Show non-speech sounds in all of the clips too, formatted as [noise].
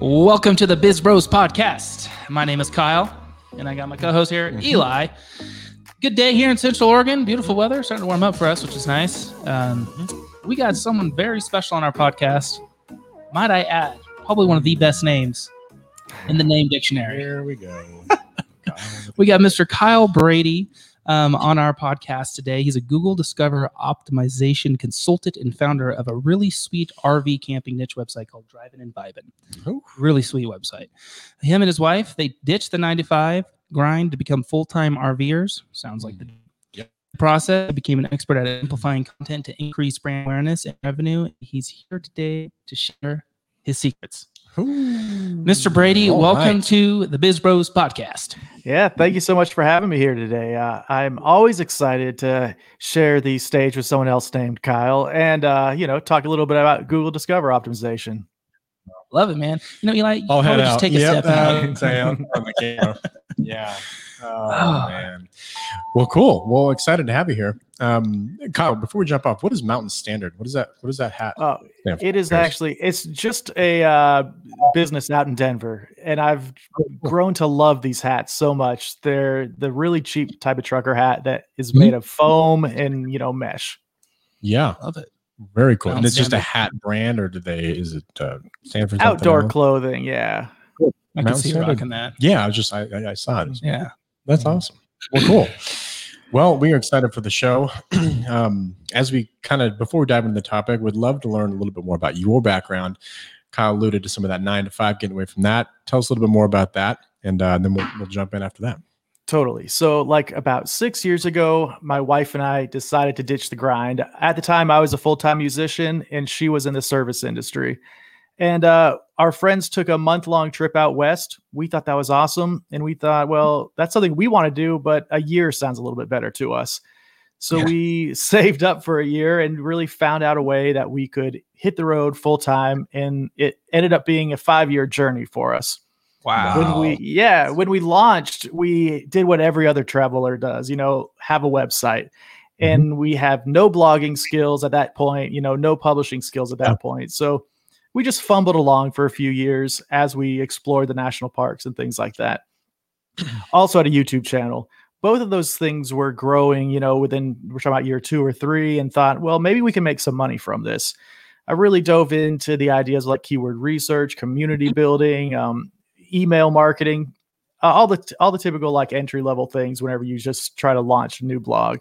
Welcome to the Biz Bros podcast. My name is Kyle, and I got my co-host here, Eli. Good day here in Central Oregon. Beautiful weather, starting to warm up for us, which is nice. Um, we got someone very special on our podcast. Might I add, probably one of the best names in the name dictionary. Here we go. [laughs] We got Mr. Kyle Brady um, on our podcast today. He's a Google Discover optimization consultant and founder of a really sweet RV camping niche website called Driving and Vibin. Ooh. Really sweet website. Him and his wife, they ditched the 95 grind to become full-time RVers. Sounds like the process. He became an expert at amplifying content to increase brand awareness and revenue. He's here today to share his secrets. Mr. Brady, All welcome right. to the Biz Bros podcast. Yeah, thank you so much for having me here today. Uh, I'm always excited to share the stage with someone else named Kyle, and uh, you know, talk a little bit about Google Discover optimization. Love it, man. You know, Eli, you I'll probably head just take a Yep, step out. uh, say on, on the camera. [laughs] Yeah. Oh, Oh. man. Well, cool. Well, excited to have you here. Um, Kyle, before we jump off, what is Mountain Standard? What is that? What is that hat? Oh, stand it is Curious. actually it's just a uh, business out in Denver, and I've grown to love these hats so much. They're the really cheap type of trucker hat that is Mhm. made of foam and you know mesh. Yeah, Love it. very cool. Mountain And it's just a hat brand, or do they? Is it uh, stand for Outdoor clothing, yeah. I can Mountain see Standard. rocking that. Yeah, I was just I, I, I saw it. Yeah. That's awesome. Well, cool. [laughs] Well, we are excited for the show. [clears throat] um, as we kind of before we dive into the topic, would love to learn a little bit more about your background. Kyle alluded to some of that nine to five, getting away from that. Tell us a little bit more about that, and uh, then we'll, we'll jump in after that. Totally. So, like about six years ago, my wife and I decided to ditch the grind. At the time, I was a full time musician and she was in the service industry. And uh, our friends took a month long trip out west. We thought that was awesome. And we thought, well, that's something we want to do, but a year sounds a little bit better to us. So, Yeah. we [laughs] saved up for a year and really found out a way that we could hit the road full time. And it ended up being a five year journey for us Wow. when we yeah when we launched we did what every other traveler does you know have a website mm-hmm. and we have no blogging skills at that point you know no publishing skills at that Yeah. point so we just fumbled along for a few years as we explored the national parks and things like that. [clears throat] Also had a youtube channel. Both of those things were growing you know within we're talking about year two or three and thought well maybe we can make some money from this. I really dove into the ideas like keyword research community [clears throat] building um, email marketing, uh, all the all the typical like entry level things whenever you just try to launch a new blog.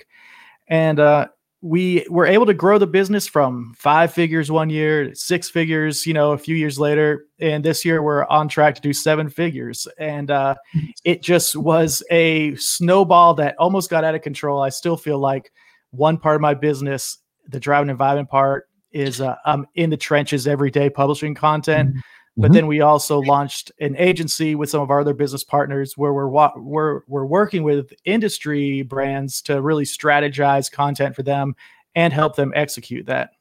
And uh, we were able to grow the business from five figures one year, six figures, you know, a few years later, and this year we're on track to do seven figures. And uh, it just was a snowball that almost got out of control. I still feel like one part of my business, the driving and vibing part, is uh, I'm in the trenches every day publishing content. But Mhm. then we also launched an agency with some of our other business partners where we're wa- we're we're working with industry brands to really strategize content for them and help them execute that.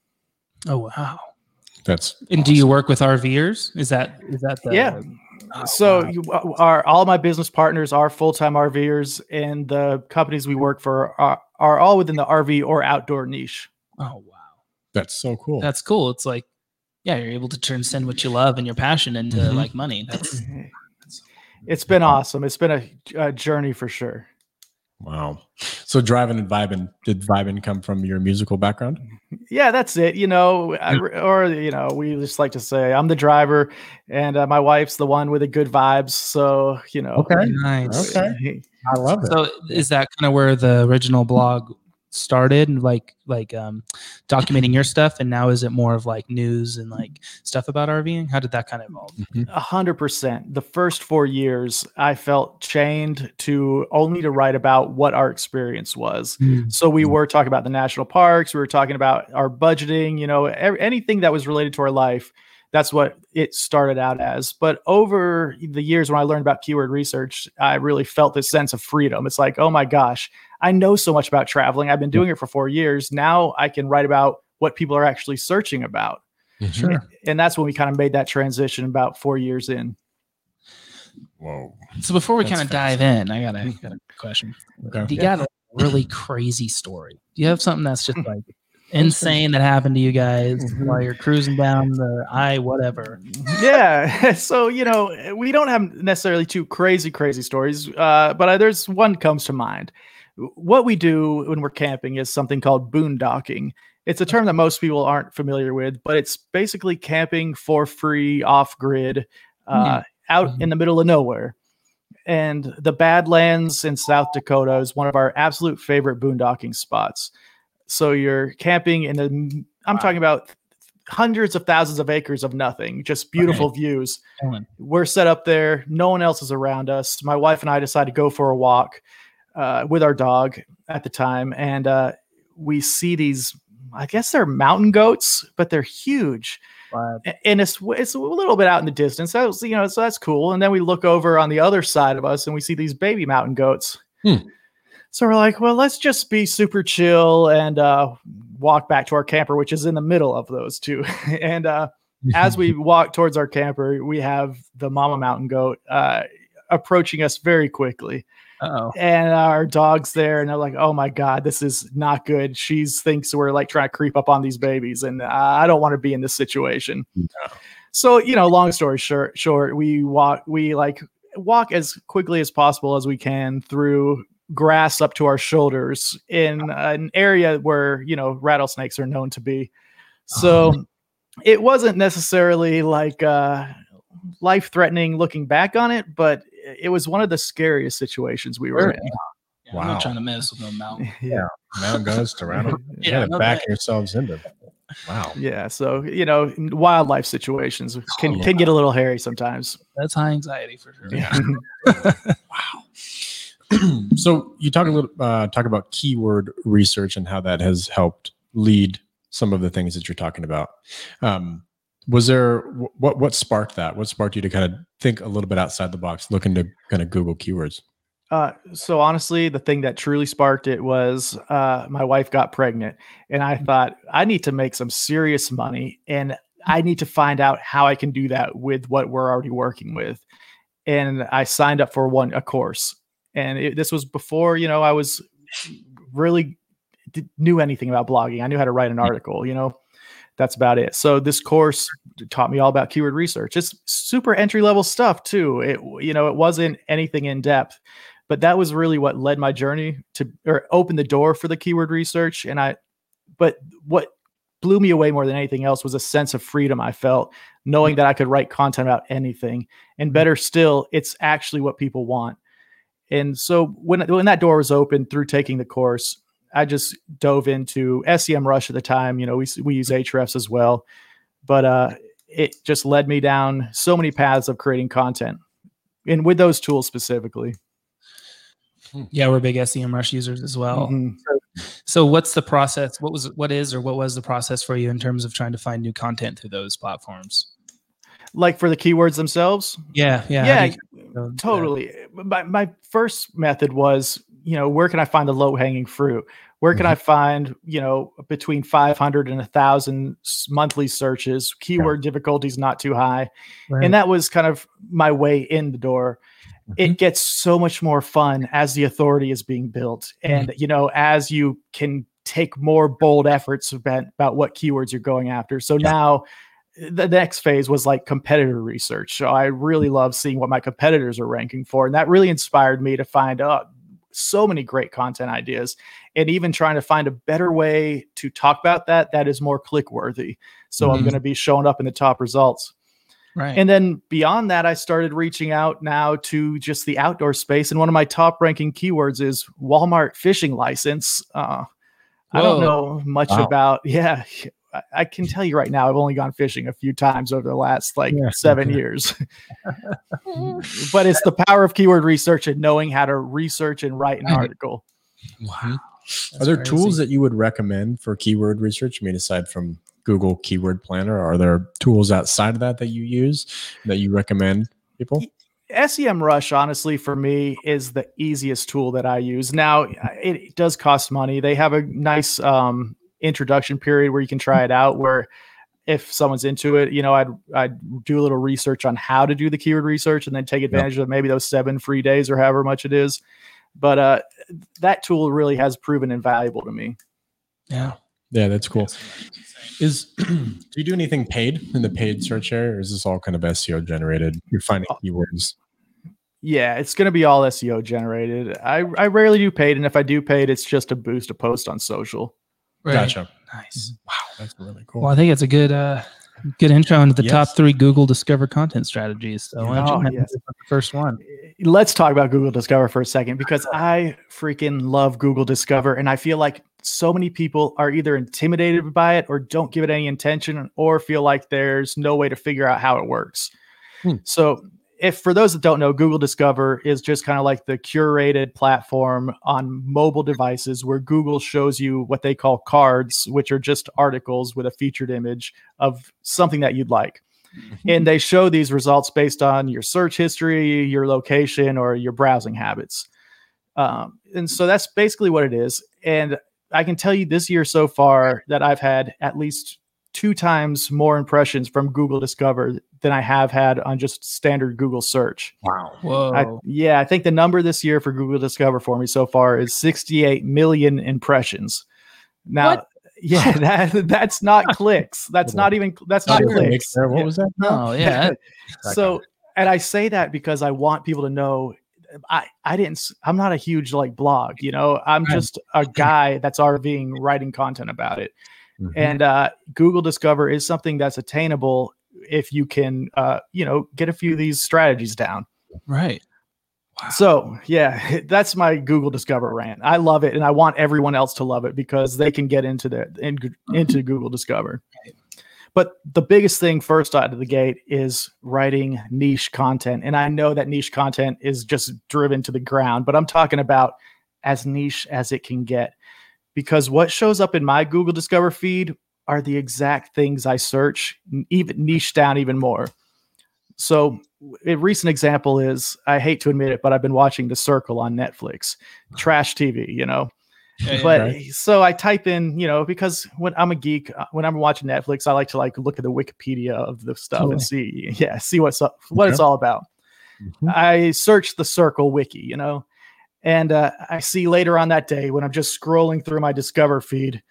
Oh wow. That's And do you work with RVers? Is that is that the Yeah. Oh, so wow. you are all my business partners are full-time RVers and the companies we work for are, are all within the RV or outdoor niche. Oh wow. that's so cool. That's cool. It's like yeah, you're able to transcend what you love and your passion into Mhm. like money. That's It's been awesome. It's been a, a journey for sure. wow. So driving and vibing, did vibing come from your musical background? [laughs] yeah that's it you know I- or you know we just like to say i'm the driver and uh, my wife's the one with the good vibes so you know Okay. nice. Okay. [laughs] I love it. So is that kind of where the original blog started like like um documenting your stuff and now is it more of like news and like stuff about RVing? How did that kind of evolve? Mhm. A hundred percent. The first four years, I felt chained to only to write about what our experience was. So we Mhm. were talking about the national parks. We were talking about our budgeting. You know, ev- anything that was related to our life. That's what it started out as. But over the years, when I learned about keyword research, I really felt this sense of freedom. It's like, oh my gosh, I know so much about traveling. I've been doing it for four years. Now I can write about what people are actually searching about. Mm-hmm. Sure. And that's when we kind of made that transition about four years in. Whoa. So before we kind of dive in, I got a, hmm. got a question. Okay. Do you got a really crazy story? Do you have something that's just [clears throat] like insane that happened to you guys Mhm. while you're cruising down the I whatever. yeah [laughs] so you know we don't have necessarily two crazy crazy stories uh, but uh, there's one comes to mind what we do when we're camping is something called boondocking it's a term that most people aren't familiar with but it's basically camping for free off grid uh, out Mhm. in the middle of nowhere and the badlands in south dakota is one of our absolute favorite boondocking spots so you're camping in the i'm Wow. talking about hundreds of thousands of acres of nothing, just beautiful views. Chilling. We're set up there. No one else is around us. My wife and I decide to go for a walk uh, with our dog at the time, and uh, we see these. I guess they're mountain goats, but they're huge, A- and it's it's a little bit out in the distance. That was, you know, so that's cool. And then we look over on the other side of us, and we see these baby mountain goats. Hmm. So we're like, well, let's just be super chill and uh, walk back to our camper, which is in the middle of those two. [laughs] and uh, as we [laughs] walk towards our camper, we have the mama mountain goat uh, approaching us very quickly. oh. And our dog's there, and they're like, "Oh my god, this is not good." She thinks we're like trying to creep up on these babies, and I don't want to be in this situation. So, you know, long story short, short, we walk, we like walk as quickly as possible as we can through grass up to our shoulders in an area where you know rattlesnakes are known to be. So it wasn't necessarily like uh, life threatening looking back on it, but it was one of the scariest situations we were Sure. in. Yeah, I'm Wow. not trying to mess with no mountain. [laughs] Yeah. Mountain goes to round up. Yeah, Yeah, no back bad. yourselves into. Wow. Yeah. So, you know, wildlife situations can, Oh, can get a little hairy sometimes. That's high anxiety for sure. Yeah. [laughs] [laughs] [clears throat] so you talk a little uh, talk about keyword research and how that has helped lead some of the things that you're talking about. Um, was there what what sparked that? What sparked you to kind of think a little bit outside the box, looking to kind of Google keywords? Uh, so honestly, the thing that truly sparked it was uh, my wife got pregnant, and I thought I need to make some serious money, and I need to find out how I can do that with what we're already working with. And I signed up for one a course, and it, this was before you know I was really knew anything about blogging. I knew how to write an mm. article, you know. That's about it. So this course taught me all about keyword research. It's super entry level stuff too. It you know it wasn't anything in depth, but that was really what led my journey to or opened the door for the keyword research. And I, but what blew me away more than anything else was a sense of freedom I felt knowing mm. that I could write content about anything. And mm. better still, it's actually what people want. And so when when that door was open through taking the course, I just dove into SEMrush at the time. You know, we we use Ahrefs as well, but uh, it just led me down so many paths of creating content, and with those tools specifically. Yeah, we're big SEMrush users as well. Mhm. So what's the process? What was what is or what was the process for you in terms of trying to find new content through those platforms? Like for the keywords themselves, Yeah, yeah. yeah, how do you go into that? totally. Eh, my my first method was, you know, where can I find the low hanging fruit? Where can Mhm. I mm-hmm. find, you know, between 500 and a thousand monthly searches, keyword difficulties not too high. Right. And that was kind of my way in the door. It mm-hmm. gets so much more fun as the authority is being built. Mm-hmm. And, you know, as you can take more bold efforts about, about what keywords you're going after. So Yeah. now the next phase was like competitor research. So I really love seeing what my competitors are ranking for. And that really inspired me to find out so many great content ideas and even trying to find a better way to talk about that that is more click worthy. So I'm Mhm. going to be showing up in the top results. right. And then beyond that, I started reaching out now to just the outdoor space. And one of my top ranking keywords is Walmart fishing license. Uh, I don't know much Wow. about, [laughs] yeah. I- I can tell you right now, I've only gone fishing a few times over the last like Yeah. seven years. [laughs] [laughs] but it's the power of keyword research and knowing how to research and write an article. wow. Are there tools that you would recommend for keyword research? I mean, aside from Google Keyword Planner, are there tools outside of that that you use that you recommend people? SEMrush, honestly, for me, is the easiest tool that I use. Now, it does cost money. They have a nice um, introduction period where you can try it out. Where if someone's into it, you know, I'd I'd do a little research on how to do the keyword research, and then take advantage of maybe those seven free days or however much it is. But uh, that tool really has proven invaluable to me. Yeah. Yeah, that's cool. Is [clears throat] do you do anything paid in the paid search area, or is this all kind of SEO generated? You're finding keywords. Yeah, it's going to be all SEO generated. I, I rarely do paid, and if I do paid, it's just to boost a post on social. Right. Gotcha. Nice. Wow, that's really cool. Well, I think it's a good uh good intro into the Yes. top three Google Discover content strategies. So why don't you Oh, have yes. the first one? Let's talk about Google Discover for a second because I freaking love Google Discover, and I feel like so many people are either intimidated by it or don't give it any intention or feel like there's no way to figure out how it works. Hmm. So, if for those that don't know, Google Discover is just kind of like the curated platform on mobile devices where Google shows you what they call cards, which are just articles with a featured image of something that you'd like. [laughs] And they show these results based on your search history, your location, or your browsing habits. Um, and so that's basically what it is. And I can tell you this year so far that I've had at least two times more impressions from Google Discover than I have had on just standard Google search. wow. Whoa. I, yeah, I think the number this year for Google Discover for me so far is 68 million impressions. Now, What? [laughs] yeah, that that's not [laughs] clicks. That's not even that's not Not even clicks. What was that? oh yeah. [laughs] so and i say that because i want people to know i i didn't I'm not a huge like blog you know i'm just a guy that's rving writing content about it Mhm. and uh google discover is something that's attainable if you can uh you know get a few of these strategies down. Right. so yeah [laughs] that's my google discover rant. I love it and i want everyone else to love it because they can get into the in, into google discover. But the biggest thing first out of the gate is writing niche content and i know that niche content is just driven to the ground but i'm talking about as niche as it can get because what shows up in my google discover feed are the exact things i search even niche down even more so a recent example is I hate to admit it, but I've been watching The Circle on Netflix, trash TV, you know. But Okay. so I type in, you know, because when I'm a geek, uh, when I'm watching Netflix, I like to like look at the Wikipedia of the stuff Totally. and see, yeah, see what's up, what it's all about. Mhm. I search the Circle wiki, you know, and uh, I see later on that day when I'm just scrolling through my Discover feed,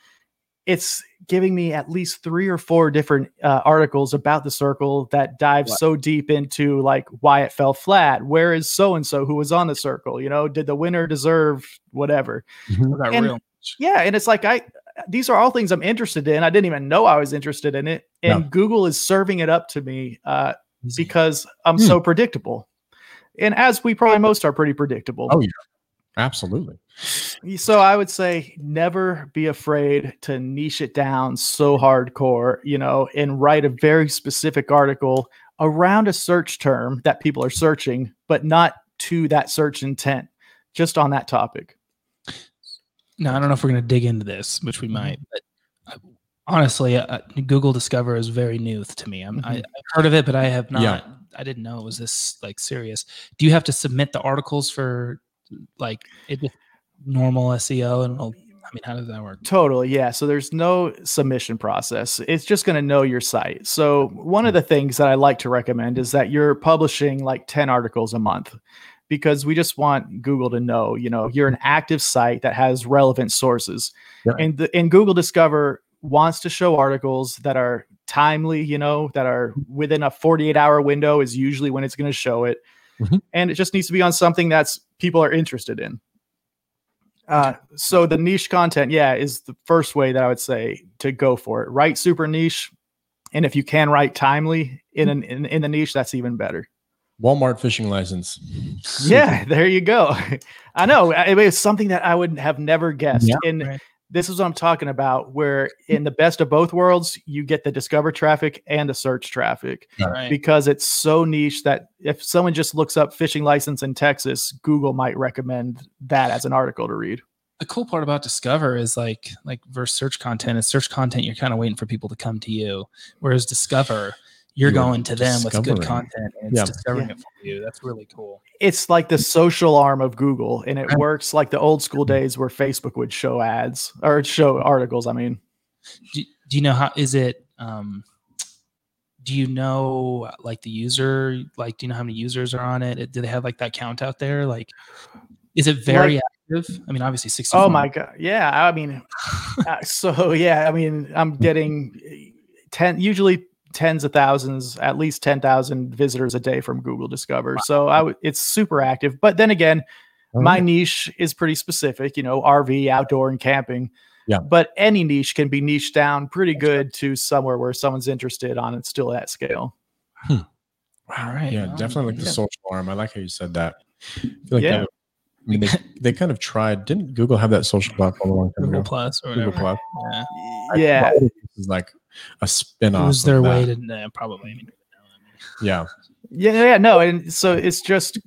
it's giving me at least three or four different uh, articles about the circle that dive Right. so deep into like why it fell flat. Where is so and so who was on the circle? You know, did the winner deserve whatever? Mhm. And- real. Yeah, and it's like I these are all things I'm interested in. I didn't even know I was interested in it, and Yeah. Google is serving it up to me uh, because I'm Hmm. so predictable. And as we probably most are pretty predictable. Oh, yeah. Absolutely. So I would say never be afraid to niche it down so hardcore, you know, and write a very specific article around a search term that people are searching, but not to that search intent, just on that topic. Now I don't know if we're going to dig into this, which we might. But uh, honestly, uh, Google Discover is very new to me. I'm, I. I've heard of it, but I have not. Yeah. I didn't know it was this like serious. Do you have to submit the articles for like it just normal SEO? And it'll- I mean, how does that work? Totally. Yeah. So there's no submission process. It's just going to know your site. So one of the things that I like to recommend is that you're publishing like 10 articles a month because we just want Google to know, you know, you're an active site that has relevant sources. Yeah. And the, and Google Discover wants to show articles that are timely, you know, that are within a 48 hour window is usually when it's going to show it. Mhm. And it just needs to be on something that's people are interested in. Uh, so the niche content, yeah, is the first way that I would say to go for it. Write super niche, and if you can write timely in an, in, in the niche, that's even better. Walmart fishing license. Yeah, there you go. [laughs] I know I- it was something that I would have never guessed, Yeah. and Right. This is what I'm talking about. Where in the best of both worlds, you get the discover traffic and the search traffic Right. because it's so niche that if someone just looks up fishing license in Texas, Google might recommend that as an article to read. the cool part about discover is like like versus search content is search content you're kind of waiting for people to come to you whereas discover you're You're going to them with good content and it's Yeah. discovering Yeah. it for you that's really cool it's like the social arm of Google, and it works like the old school days where Facebook would show ads or show articles. I mean, do, do you know how is it um do you know like the user like do you know how many users are on it do they have like that count out there like is it very active? I mean, obviously sixty. Oh my god. Yeah, I mean [laughs] uh, so yeah, I mean, I'm getting 10 usually tens of thousands, at least 10,000 visitors a day from Google Discover. Wow. So I w- it's super active. But then again, oh, my niche is pretty specific, you know, RV, outdoor and camping. Yeah. But any niche can be niched down pretty good to somewhere where someone's interested on it still at scale. Hmm. All right. Yeah, definitely like the social arm. I like how you said that. I like yeah. That, I mean, they, they kind of tried. Didn't Google have that social platform a long time Google ago? Plus or Google Plus. Yeah. yeah. Is like a spin-off. It was their way to uh, probably. Yeah. Yeah. Yeah. No. And so it's just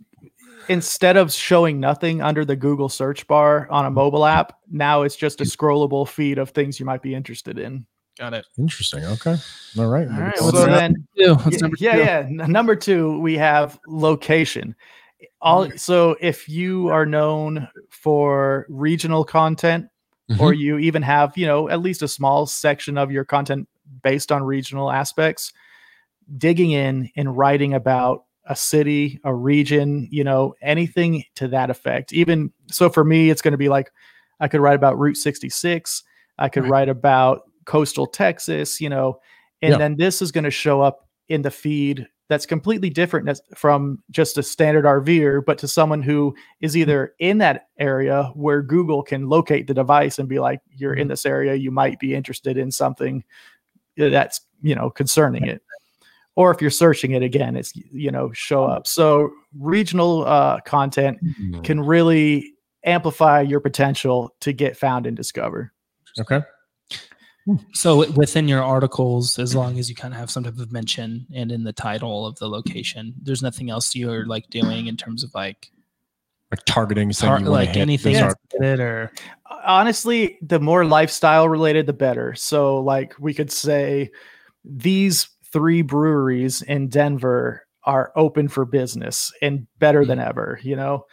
instead of showing nothing under the Google search bar on a mobile app, now it's just a scrollable feed of things you might be interested in. Got it. Interesting. Okay. All right. All right. So then, yeah, yeah, yeah. Number two, we have location. All so if you are known for regional content, mm-hmm. or you even have you know at least a small section of your content based on regional aspects, digging in and writing about a city, a region, you know, anything to that effect. Even so, for me, it's going to be like I could write about Route 66. I could right. write about coastal Texas, you know, and yeah. then this is going to show up in the feed that's completely different from just a standard RVer, but to someone who is either in that area where Google can locate the device and be like, you're in mm-hmm. this area, you might be interested in something that's, you know, concerning it or if you're searching it again, it's you know show up. So regional uh, content mm-hmm. can really amplify your potential to get found and discover. Okay. So within your articles, as long as you kind of have some type of mention and in the title of the location, there's nothing else you're like doing in terms of like like targeting tar- like anything yeah. or honestly the more lifestyle related the better so like we could say these three breweries in Denver are open for business and better than mm-hmm. ever, you know?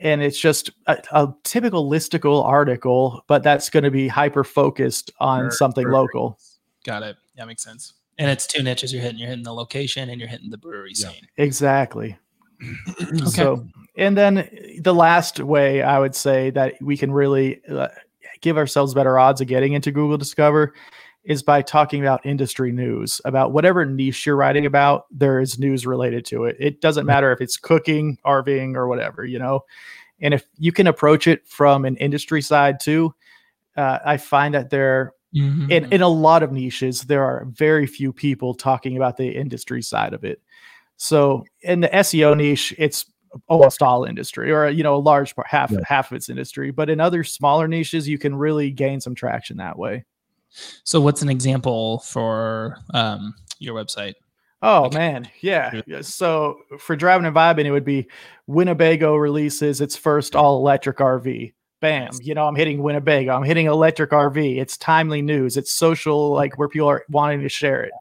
And it's just a, a typical listicle article, but that's going to be hyper focused on for, something for local. Got it. That makes sense. And it's two niches you're hitting. You're hitting the location and you're hitting the brewery yeah. scene. Exactly. [clears throat] okay. So, and then the last way I would say that we can really uh, give ourselves better odds of getting into Google Discover is by talking about industry news about whatever niche you're writing about there is news related to it. It doesn't matter if it's cooking rving or whatever you know? And if you can approach it from an industry side too uh, i find that there mm-hmm. in, in a lot of niches there are very few people talking about the industry side of it. So in the seo niche it's almost all industry or you know a large part half yeah. half of its industry. But in other smaller niches you can really gain some traction that way so, what's an example for um, your website? Oh okay. man, yeah. So for driving and vibing, it would be Winnebago releases its first all electric RV. Bam! You know, I'm hitting Winnebago. I'm hitting electric RV. It's timely news. It's social, like where people are wanting to share it.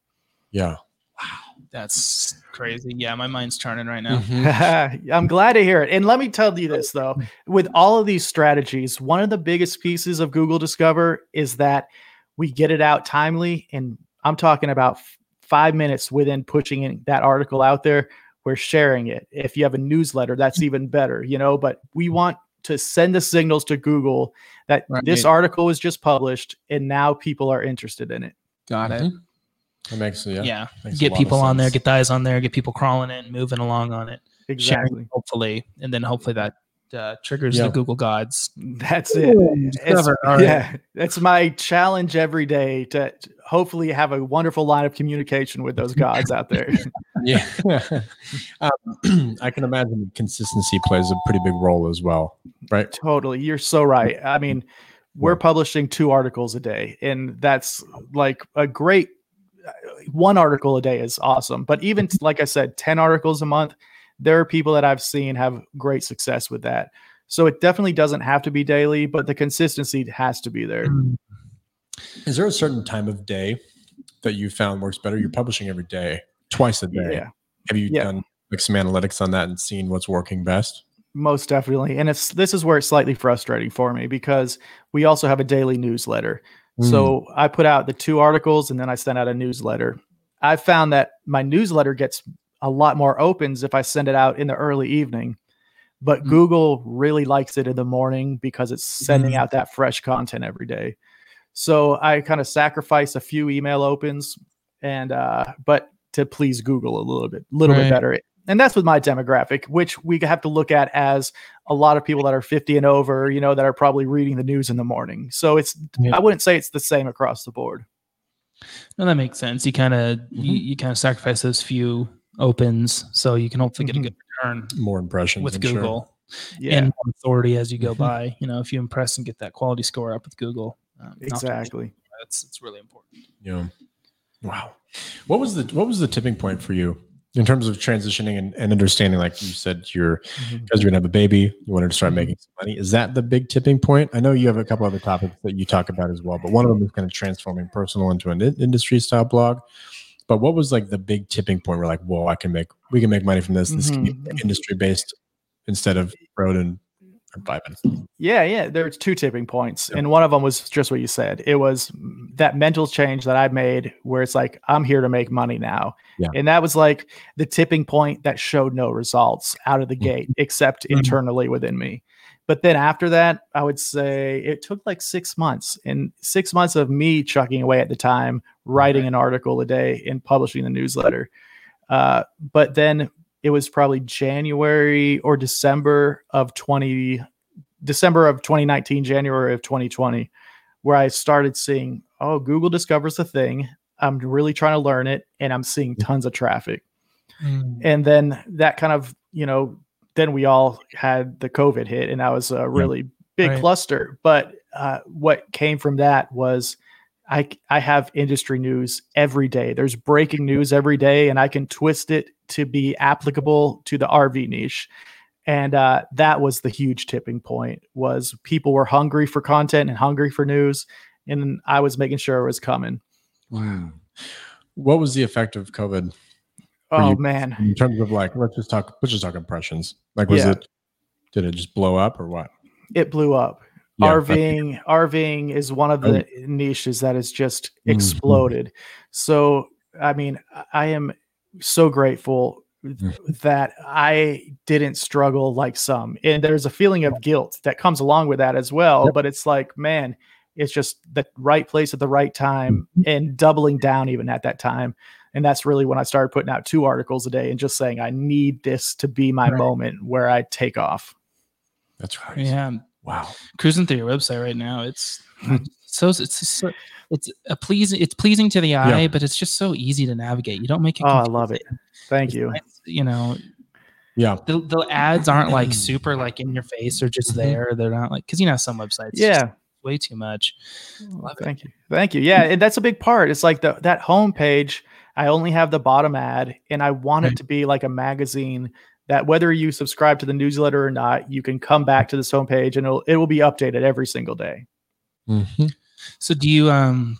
Yeah. Wow, that's crazy. Yeah, my mind's turning right now. Mm-hmm. [laughs] I'm glad to hear it. And let me tell you this though, [laughs] with all of these strategies, one of the biggest pieces of Google Discover is that we get it out timely. And I'm talking about f- five minutes within pushing in that article out there. We're sharing it. If you have a newsletter, that's mm. even better, you know. But we want to send the signals to Google that right. this article was just published and now people are interested in it. Got it. Mm-hmm. That makes yeah. Yeah. Makes get people on there, get the eyes on there, get people crawling in, moving along on it. Exactly. Sharing, hopefully, and then hopefully that uh, triggers the Google gods. [laughs] That's it. It's, yeah, that's my challenge every day to hopefully have a wonderful line of communication with those gods out there. [laughs] yeah, [laughs] um, [clears throat] I can imagine consistency plays a pretty big role as well, right? Totally, you're so right. I mean, we're publishing two articles a day, and that's like a great. Uh, one article a day is awesome, but even like I said, ten articles a month there are people that I've seen have great success with that. So it definitely doesn't have to be daily, but the consistency has to be there. Is there a certain time of day that you found works better? You're publishing every day, twice a day. Yeah. Have you yeah. done like some analytics on that and seen what's working best? Most definitely. And it's this is where it's slightly frustrating for me because we also have a daily newsletter. Mm. So I put out the two articles and then I send out a newsletter. I found that my newsletter gets a lot more opens if I send it out in the early evening. but Mm. Google really likes it in the morning because it's sending Mm. out that fresh content every day. So I kind of sacrifice a few email opens and uh but to please Google a little bit little Right. bit better. And that's with my demographic, which we have to look at as a lot of people that are 50 and over, you know, that are probably reading the news in the morning. So it's Yeah. I wouldn't say it's the same across the board. No, that makes sense. You kind of you, Mhm. you kind of sacrifice those few opens so you can hopefully get a Mhm. good return More impressions with I'm sure. Google Yeah. and more authority as you go Mhm. by. You know, if you impress and get that quality score up with Google, um, not to mention exactly. That's it's really important. Yeah. Wow. What was the what was the tipping point for you in terms of transitioning and, and understanding? Like you said, you're Mhm. because you're gonna have a baby, you wanted to start making some money. Is that the big tipping point? I know you have a couple other topics that you talk about as well, but one of them is kind of transforming personal into an in- industry style blog. But what was like the big tipping point where like, whoa, I can make we can make money from this. This Mhm. industry based instead of road and. Yeah, yeah. There's two tipping points, and one of them was just what you said. It was that mental change that I made, where it's like I'm here to make money now, Yeah. and that was like the tipping point that showed no results out of the Mhm. gate, except Mhm. internally within me. But then after that, I would say it took like six months, and six months of me chucking away at the time, writing an article a day and publishing the newsletter. Uh, but then it was probably January or December of 20 December of 2019, January of 2020, where I started seeing, oh, Google discovers the thing. I'm really trying to learn it and I'm seeing tons of traffic. And then that kind of, you know, then we all had the COVID hit and that was a really big Right. cluster. But uh, what came from that was I, I have industry news every day. There's breaking news every day, and I can twist it to be applicable to the RV niche. And uh, that was the huge tipping point. Was people were hungry for content and hungry for news, and I was making sure it was coming. Wow. What was the effect of COVID Oh you- man, in terms of like let's just talk let's just talk impressions. Like was Yeah. it did it just blow up or what? it blew up. Yeah, RVing, RVing is one of the niches that has just Mhm. exploded. So, I mean, I- am so grateful Mhm. that I didn't struggle like some. And there's a feeling of guilt that comes along with that as well. Yep. But it's like, man, it's just the right place at the right time and doubling down even at that time. And that's really when I started putting out two articles a day and just saying, I need this to be my Right. moment where I take off. That's right. Yeah, Wow. cruising through your website right now. It's so it's so it's a pleasing. It's pleasing to the eye, but it's just so easy to navigate. You don't make it. Oh, I love it. Thank It's you. nice, You know, Yeah. the, the ads aren't like [clears throat] super like in your face or just Mhm. there. They're not like because you know some websites. it's just Yeah. Way too much. Love it. Thank you. Thank you. Yeah, and that's a big part. It's like the that homepage, I only have the bottom ad and I want Right. it to be like a magazine that whether you subscribe to the newsletter or not, you can come back to this homepage and it'll it will be updated every single day. Mhm. So do you um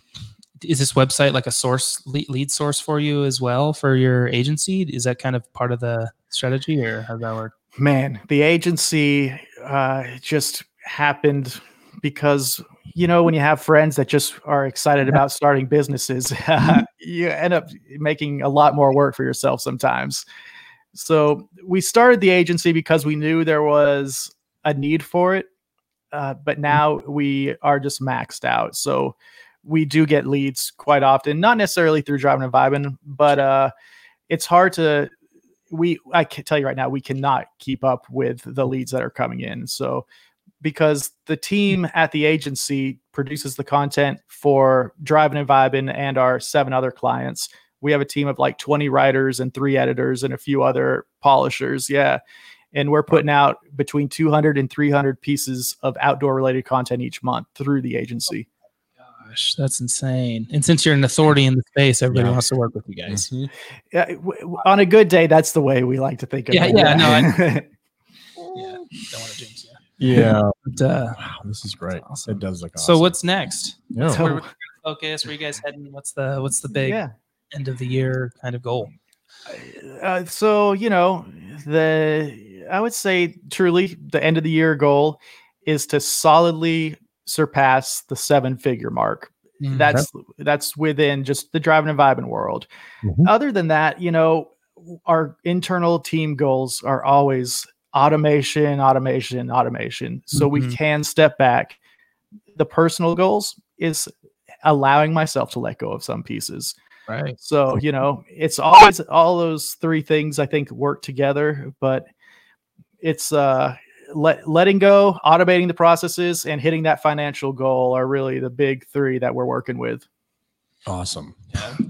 is this website like a source lead, lead source for you as well for your agency? Is that kind of part of the strategy or how does that work? Man, the agency uh just happened because you know when you have friends that just are excited about starting businesses [laughs] you end up making a lot more work for yourself sometimes. So we started the agency because we knew there was a need for it uh, but now we are just maxed out. So we do get leads quite often not necessarily through driving and vibing but uh, it's hard to we i can tell you right now we cannot keep up with the leads that are coming in. So because the team at the agency produces the content for driving and vibing and our seven other clients we have a team of like 20 writers and three editors and a few other polishers yeah and we're putting out between 200 and 300 pieces of outdoor related content each month through the agency Gosh, that's insane. And since you're an authority in the space, everybody Yeah. wants to work with you guys. Mhm. yeah, w- w- on a good day that's the way we like to think of Yeah, it yeah, no, I- no [laughs] Yeah, don't want to jinx you. Yeah. [laughs] But, uh, Wow, this is great. awesome. It does look awesome. So what's next? Yeah. So- Where, where [laughs] focus? Where you guys heading? What's the what's the big yeah end of the year kind of goal? uh, so you know the i would say truly the end of the year goal is to solidly surpass the seven figure mark Mm, that's that's within just the driving and vibing world Mhm. other than that you know our internal team goals are always automation, automation, automation. So we Mhm. can step back. The personal goals is allowing myself to let go of some pieces. Right. So, you know, it's always all those three things I think work together, but it's uh let, letting go, automating the processes and hitting that financial goal are really the big 3 that we're working with. Awesome.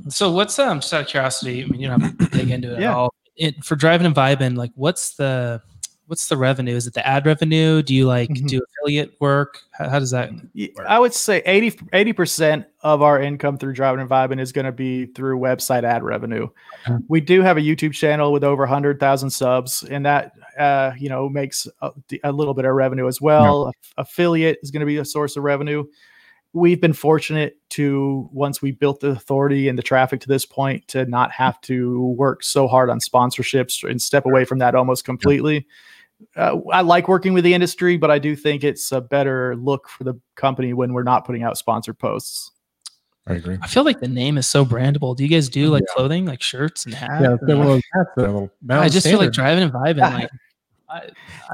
So what's um just out of curiosity? I mean, you don't have to dig into it Yeah. at all. It, for driving and vibing, like what's the what's the revenue? Is it the ad revenue? Do you like Mhm. do affiliate work? How, how does that? Work. I would say 80 percent of our income through driving and vibing is going to be through website ad revenue. Okay. We do have a YouTube channel with over 100,000 subs, and that uh, you know makes a, a little bit of revenue as well. Aff- Affiliate is going to be a source of revenue. We've been fortunate to once we built the authority and the traffic to this point to not have to work so hard on sponsorships and step away from that almost completely uh, I like working with the industry, but I do think it's a better look for the company when we're not putting out sponsored posts. I agree. I feel like the name is so brandable. Do you guys do like Yeah. clothing, like shirts and hats? Yeah, and, like- well, that's a I Mountain just feel like driving and vibing. Like, I,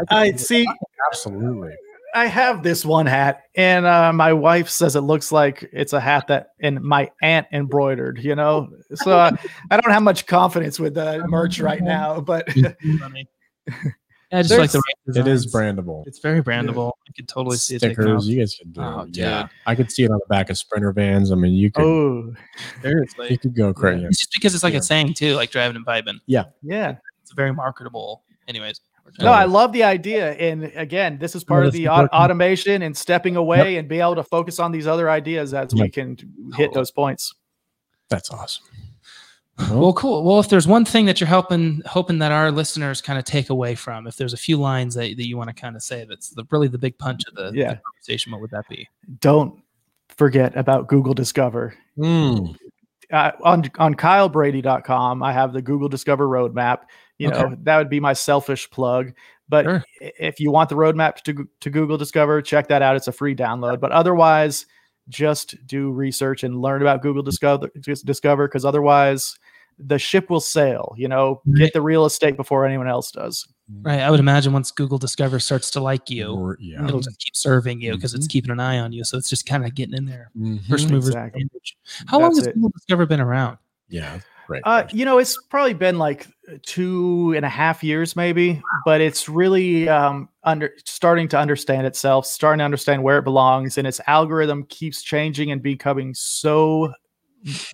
I could- see. absolutely. I have this one hat, and uh, my wife says it looks like it's a hat that and my aunt embroidered. You know, so uh, I don't have much confidence with the merch right [laughs] now. But funny. Yeah, I just like the right It is brandable. It's very brandable. I could totally see it. Stickers, you guys can do. Oh, yeah, dude. I could see it on the back of Sprinter vans. I mean, you could oh, you could go crazy. It's just because it's like Yeah. a saying too, like driving and vibing. yeah. Yeah. It's very marketable. Anyways. No, I love the idea, and again, this is part of the au- automation and stepping away and be able to focus on these other ideas as we can hit those points. That's awesome. Well, cool. Well, if there's one thing that you're helping, hoping that our listeners kind of take away from, if there's a few lines that, that you want to kind of say, that's the, really the big punch of the, the conversation. What would that be? Don't forget about Google Discover. Mm, uh, on on kylebrady.com i have the google discover roadmap you know that would be my selfish plug but Sure. if you want the roadmap to, to google discover check that out it's a free download but otherwise just do research and learn about google discover discover because otherwise the ship will sail you know get the real estate before anyone else does Right. I would imagine once Google Discover starts to like you, or- yeah. it'll just keep serving you because it's Mhm. keeping an eye on you. So it's just kind of getting in there. Mhm. First movers. Exactly. advantage. How long has it. Google Discover been around? Yeah. Right. Uh, you know, it's probably been like two and a half years, maybe, but it's really um, under starting to understand itself, starting to understand where it belongs, and its algorithm keeps changing and becoming so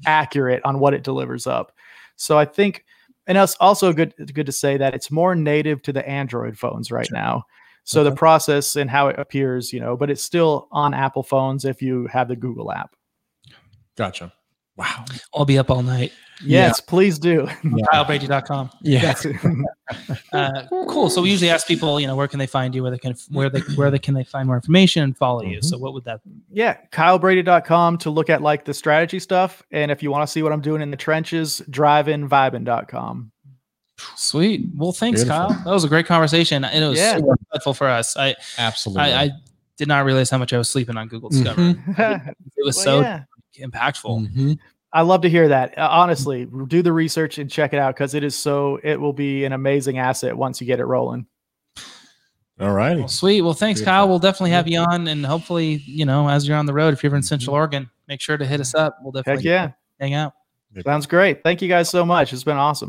accurate on what it delivers up. So I think, and it's also good good to say that it's more native to the Android phones right Sure. now. So the process and how it appears, you know, but it's still on Apple phones if you have the Google app. gotcha. Wow. I'll be up all night. Yes, please do. KyleBrady.com. Yeah. [laughs] Uh, cool. So we usually ask people, you know, where can they find you? Where they can, where they, where they can they find more information and follow you? Mhm. So what would that? yeah, kylebrady.com to look at like the strategy stuff. And if you want to see what I'm doing in the trenches, driveinvibing.com. Sweet. Well, thanks, Beautiful. Kyle. That was a great conversation. and It was Yeah. super helpful for us. I, Absolutely. I, I did not realize how much I was sleeping on Google Discover. Mhm. [laughs] It was so yeah. Impactful. Mhm. I love to hear that. Uh, honestly, do the research and check it out because it is so, it will be an amazing asset once you get it rolling. All righty. Well, sweet. Well, thanks, Beautiful. Kyle. We'll definitely have you on, and hopefully, you know, as you're on the road, if you're ever in Central Oregon, make sure to hit us up. We'll Heck definitely yeah. hang out. Sounds great. Thank you guys so much. It's been awesome.